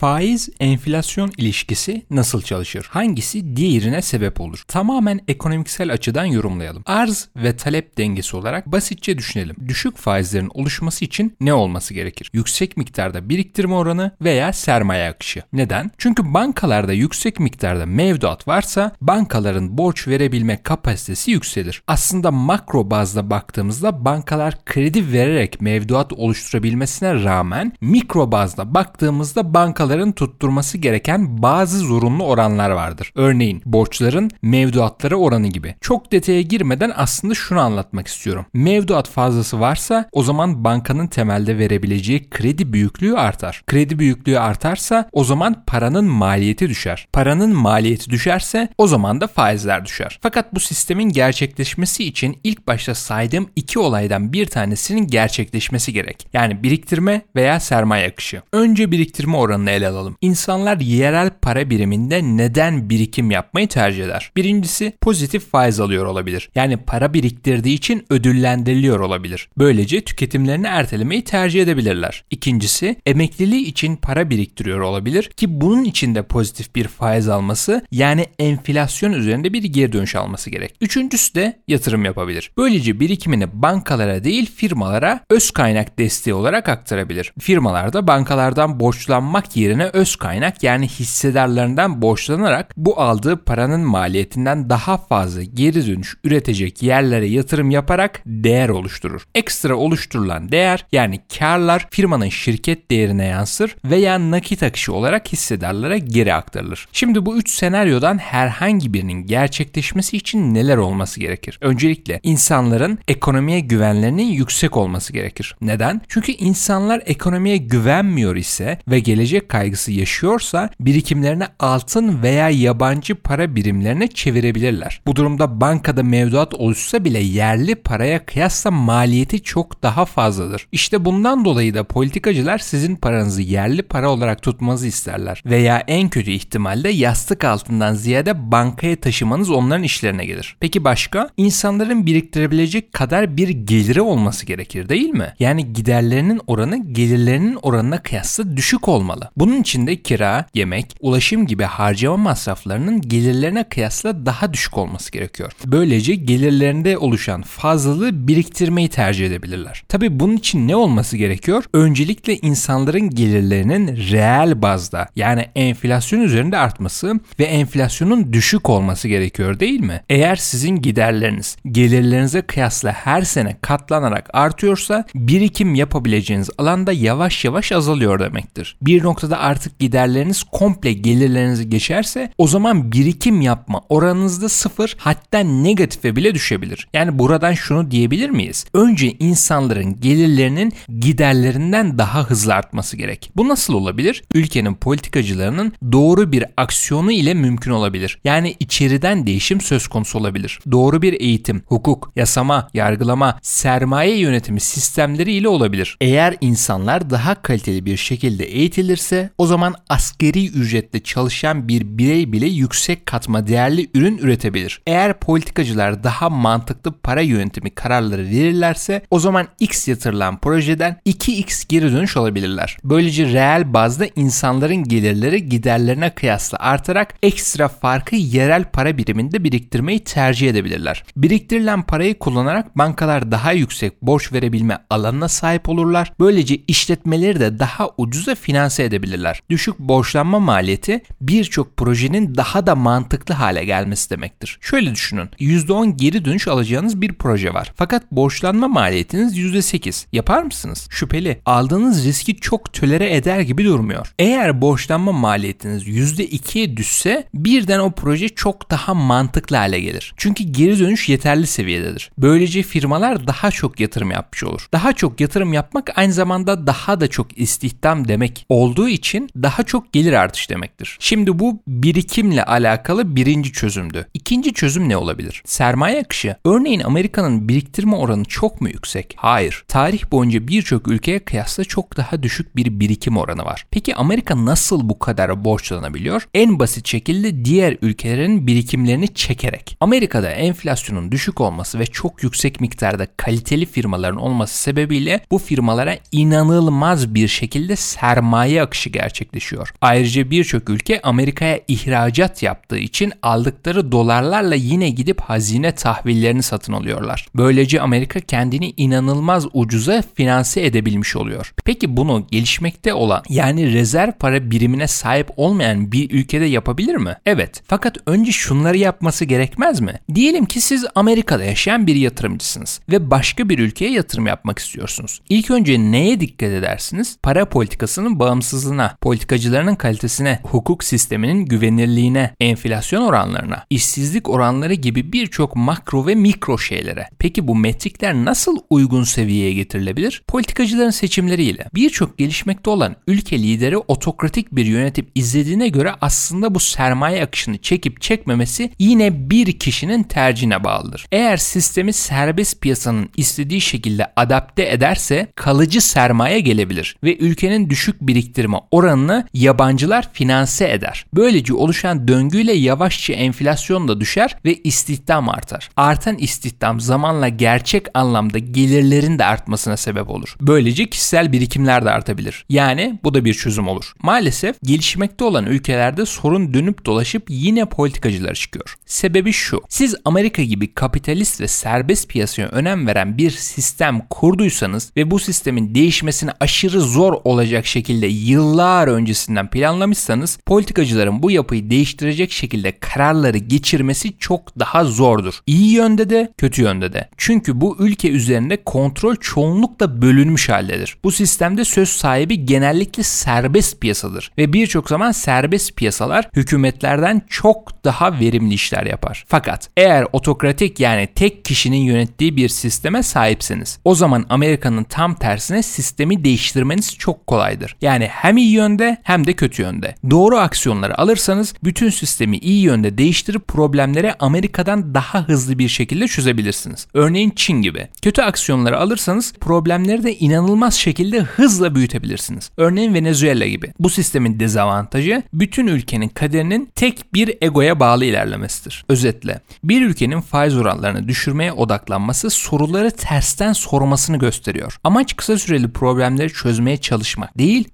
Faiz enflasyon ilişkisi nasıl çalışır? Hangisi diğerine sebep olur? Tamamen ekonomiksel açıdan yorumlayalım. Arz ve talep dengesi olarak basitçe düşünelim. Düşük faizlerin oluşması için ne olması gerekir? Yüksek miktarda biriktirme oranı veya sermaye akışı. Neden? Çünkü bankalarda yüksek miktarda mevduat varsa bankaların borç verebilme kapasitesi yükselir. Aslında makro bazda baktığımızda bankalar kredi vererek mevduat oluşturabilmesine rağmen mikro bazda baktığımızda bankalar bankaların tutturması gereken bazı zorunlu oranlar vardır. Örneğin borçların mevduatları oranı gibi. Çok detaya girmeden aslında şunu anlatmak istiyorum. Mevduat fazlası varsa o zaman bankanın temelde verebileceği kredi büyüklüğü artar. Kredi büyüklüğü artarsa o zaman paranın maliyeti düşer. Paranın maliyeti düşerse o zaman da faizler düşer. Fakat bu sistemin gerçekleşmesi için ilk başta saydığım iki olaydan bir tanesinin gerçekleşmesi gerek. Yani biriktirme veya sermaye akışı. Önce biriktirme oranını ele alalım. İnsanlar yerel para biriminde neden birikim yapmayı tercih eder? Birincisi pozitif faiz alıyor olabilir. Yani para biriktirdiği için ödüllendiriliyor olabilir. Böylece tüketimlerini ertelemeyi tercih edebilirler. İkincisi emekliliği için para biriktiriyor olabilir ki bunun için de pozitif bir faiz alması yani enflasyon üzerinde bir geri dönüş alması gerek. Üçüncüsü de yatırım yapabilir. Böylece birikimini bankalara değil firmalara öz kaynak desteği olarak aktarabilir. Firmalar da bankalardan borçlanmak yerine yerine öz kaynak yani hissedarlarından borçlanarak bu aldığı paranın maliyetinden daha fazla geri dönüş üretecek yerlere yatırım yaparak değer oluşturur. Ekstra oluşturulan değer yani karlar firmanın şirket değerine yansır veya nakit akışı olarak hissedarlara geri aktarılır. Şimdi bu üç senaryodan herhangi birinin gerçekleşmesi için neler olması gerekir? Öncelikle insanların ekonomiye güvenlerinin yüksek olması gerekir. Neden? Çünkü insanlar ekonomiye güvenmiyor ise ve gelecek kaygısı yaşıyorsa birikimlerini altın veya yabancı para birimlerine çevirebilirler. Bu durumda bankada mevduat oluşsa bile yerli paraya kıyasla maliyeti çok daha fazladır. İşte bundan dolayı da politikacılar sizin paranızı yerli para olarak tutmanızı isterler veya en kötü ihtimalle yastık altından ziyade bankaya taşımanız onların işlerine gelir. Peki başka? İnsanların biriktirebilecek kadar bir geliri olması gerekir değil mi? Yani giderlerinin oranı gelirlerinin oranına kıyasla düşük olmalı. Bunun bunun için de kira, yemek, ulaşım gibi harcama masraflarının gelirlerine kıyasla daha düşük olması gerekiyor. Böylece gelirlerinde oluşan fazlalığı biriktirmeyi tercih edebilirler. Tabi bunun için ne olması gerekiyor? Öncelikle insanların gelirlerinin reel bazda yani enflasyon üzerinde artması ve enflasyonun düşük olması gerekiyor değil mi? Eğer sizin giderleriniz gelirlerinize kıyasla her sene katlanarak artıyorsa birikim yapabileceğiniz alanda yavaş yavaş azalıyor demektir. Bir noktada artık giderleriniz komple gelirlerinizi geçerse o zaman birikim yapma oranınızda sıfır hatta negatife bile düşebilir. Yani buradan şunu diyebilir miyiz? Önce insanların gelirlerinin giderlerinden daha hızlı artması gerek. Bu nasıl olabilir? Ülkenin politikacılarının doğru bir aksiyonu ile mümkün olabilir. Yani içeriden değişim söz konusu olabilir. Doğru bir eğitim, hukuk, yasama, yargılama, sermaye yönetimi sistemleri ile olabilir. Eğer insanlar daha kaliteli bir şekilde eğitilirse o zaman askeri ücretle çalışan bir birey bile yüksek katma değerli ürün üretebilir. Eğer politikacılar daha mantıklı para yönetimi kararları verirlerse o zaman X yatırılan projeden 2X geri dönüş alabilirler. Böylece reel bazda insanların gelirleri giderlerine kıyasla artarak ekstra farkı yerel para biriminde biriktirmeyi tercih edebilirler. Biriktirilen parayı kullanarak bankalar daha yüksek borç verebilme alanına sahip olurlar. Böylece işletmeleri de daha ucuza finanse edebilirler ederler. Düşük borçlanma maliyeti birçok projenin daha da mantıklı hale gelmesi demektir. Şöyle düşünün. %10 geri dönüş alacağınız bir proje var. Fakat borçlanma maliyetiniz %8. Yapar mısınız? Şüpheli. Aldığınız riski çok tölere eder gibi durmuyor. Eğer borçlanma maliyetiniz %2'ye düşse birden o proje çok daha mantıklı hale gelir. Çünkü geri dönüş yeterli seviyededir. Böylece firmalar daha çok yatırım yapmış olur. Daha çok yatırım yapmak aynı zamanda daha da çok istihdam demek olduğu için için daha çok gelir artış demektir. Şimdi bu birikimle alakalı birinci çözümdü. İkinci çözüm ne olabilir? Sermaye akışı. Örneğin Amerika'nın biriktirme oranı çok mu yüksek? Hayır. Tarih boyunca birçok ülkeye kıyasla çok daha düşük bir birikim oranı var. Peki Amerika nasıl bu kadar borçlanabiliyor? En basit şekilde diğer ülkelerin birikimlerini çekerek. Amerika'da enflasyonun düşük olması ve çok yüksek miktarda kaliteli firmaların olması sebebiyle bu firmalara inanılmaz bir şekilde sermaye akışı savaşı gerçekleşiyor. Ayrıca birçok ülke Amerika'ya ihracat yaptığı için aldıkları dolarlarla yine gidip hazine tahvillerini satın alıyorlar. Böylece Amerika kendini inanılmaz ucuza finanse edebilmiş oluyor. Peki bunu gelişmekte olan yani rezerv para birimine sahip olmayan bir ülkede yapabilir mi? Evet. Fakat önce şunları yapması gerekmez mi? Diyelim ki siz Amerika'da yaşayan bir yatırımcısınız ve başka bir ülkeye yatırım yapmak istiyorsunuz. İlk önce neye dikkat edersiniz? Para politikasının bağımsızlığına, politikacılarının kalitesine, hukuk sisteminin güvenirliğine, enflasyon oranlarına, işsizlik oranları gibi birçok makro ve mikro şeylere. Peki bu metrikler nasıl uygun seviyeye getirilebilir? Politikacıların seçimleriyle. Birçok gelişmekte olan ülke lideri otokratik bir yönetim izlediğine göre aslında bu sermaye akışını çekip çekmemesi yine bir kişinin tercihine bağlıdır. Eğer sistemi serbest piyasanın istediği şekilde adapte ederse kalıcı sermaye gelebilir ve ülkenin düşük biriktirme oranını yabancılar finanse eder. Böylece oluşan döngüyle yavaşça enflasyon da düşer ve istihdam artar. Artan istihdam zamanla gerçek anlamda gelirlerin de artmasına sebep olur. Böylece kişisel birikimler de artabilir. Yani bu da bir çözüm olur. Maalesef gelişmekte olan ülkelerde sorun dönüp dolaşıp yine politikacılar çıkıyor. Sebebi şu. Siz Amerika gibi kapitalist ve serbest piyasaya önem veren bir sistem kurduysanız ve bu sistemin değişmesine aşırı zor olacak şekilde yıllar öncesinden planlamışsanız politikacıların bu yapıyı değiştirecek şekilde kararları geçirmesi çok daha zordur. İyi yönde de kötü yönde de. Çünkü bu ülke üzerinde kontrol çoğunlukla bölünmüş haldedir. Bu sistemde söz sahibi genellikle serbest piyasadır ve birçok zaman serbest piyasalar hükümetlerden çok daha verimli işler yapar. Fakat eğer otokratik yani tek kişinin yönettiği bir sisteme sahipseniz o zaman Amerika'nın tam tersine sistemi değiştirmeniz çok kolaydır. Yani hem iyi yönde hem de kötü yönde. Doğru aksiyonları alırsanız bütün sistemi iyi yönde değiştirip problemleri Amerika'dan daha hızlı bir şekilde çözebilirsiniz. Örneğin Çin gibi. Kötü aksiyonları alırsanız problemleri de inanılmaz şekilde hızla büyütebilirsiniz. Örneğin Venezuela gibi. Bu sistemin dezavantajı bütün ülkenin kaderinin tek bir egoya bağlı ilerlemesidir. Özetle bir ülkenin faiz oranlarını düşürmeye odaklanması soruları tersten sormasını gösteriyor. Amaç kısa süreli problemleri çözmeye çalışmak değil,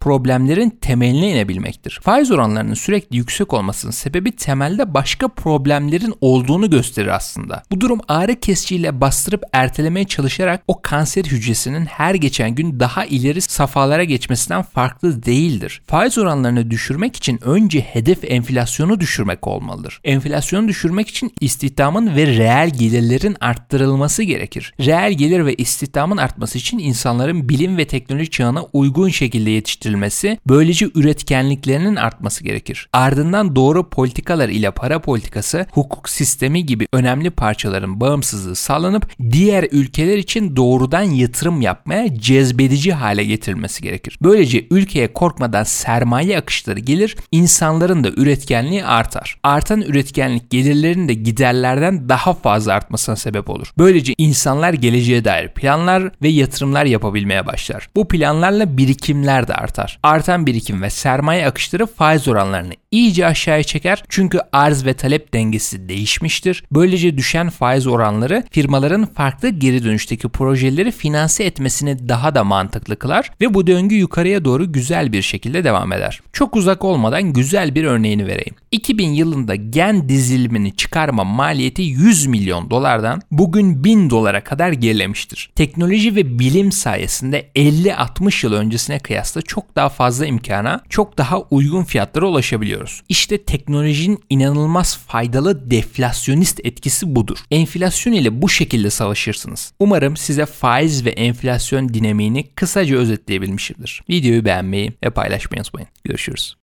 problemlerin temeline inebilmektir. Faiz oranlarının sürekli yüksek olmasının sebebi temelde başka problemlerin olduğunu gösterir aslında. Bu durum ağrı kesiciyle bastırıp ertelemeye çalışarak o kanser hücresinin her geçen gün daha ileri safhalara geçmesinden farklı değildir. Faiz oranlarını düşürmek için önce hedef enflasyonu düşürmek olmalıdır. Enflasyonu düşürmek için istihdamın ve reel gelirlerin arttırılması gerekir. Reel gelir ve istihdamın artması için insanların bilim ve teknoloji çağına uygun şekilde yetiştirilmesi, böylece üretkenliklerinin artması gerekir. Ardından doğru politikalar ile para politikası, hukuk sistemi gibi önemli parçaların bağımsızlığı sağlanıp diğer ülkeler için doğrudan yatırım yapmaya cezbedici hale getirilmesi gerekir. Böylece ülkeye korkmadan sermaye akışları gelir, insanların da üretkenliği artar. Artan üretkenlik gelirlerin de giderlerden daha fazla artmasına sebep olur. Böylece insanlar geleceğe dair planlar ve yatırımlar yapabilmeye başlar. Bu planlarla birikimler de artar. Artan birikim ve sermaye akışları faiz oranlarını iyice aşağıya çeker çünkü arz ve talep dengesi değişmiştir. Böylece düşen faiz oranları firmaların farklı geri dönüşteki projeleri finanse etmesini daha da mantıklı kılar ve bu döngü yukarıya doğru güzel bir şekilde devam eder. Çok uzak olmadan güzel bir örneğini vereyim. 2000 yılında gen dizilimini çıkarma maliyeti 100 milyon dolardan bugün 1000 dolara kadar gerilemiştir. Teknoloji ve bilim sayesinde 50-60 yıl öncesine kıyasla çok daha fazla imkana, çok daha uygun fiyatlara ulaşabiliyoruz. İşte teknolojinin inanılmaz faydalı deflasyonist etkisi budur. Enflasyon ile bu şekilde savaşırsınız. Umarım size faiz ve enflasyon dinamiğini kısaca özetleyebilmişimdir. Videoyu beğenmeyi ve paylaşmayı unutmayın. Görüşürüz.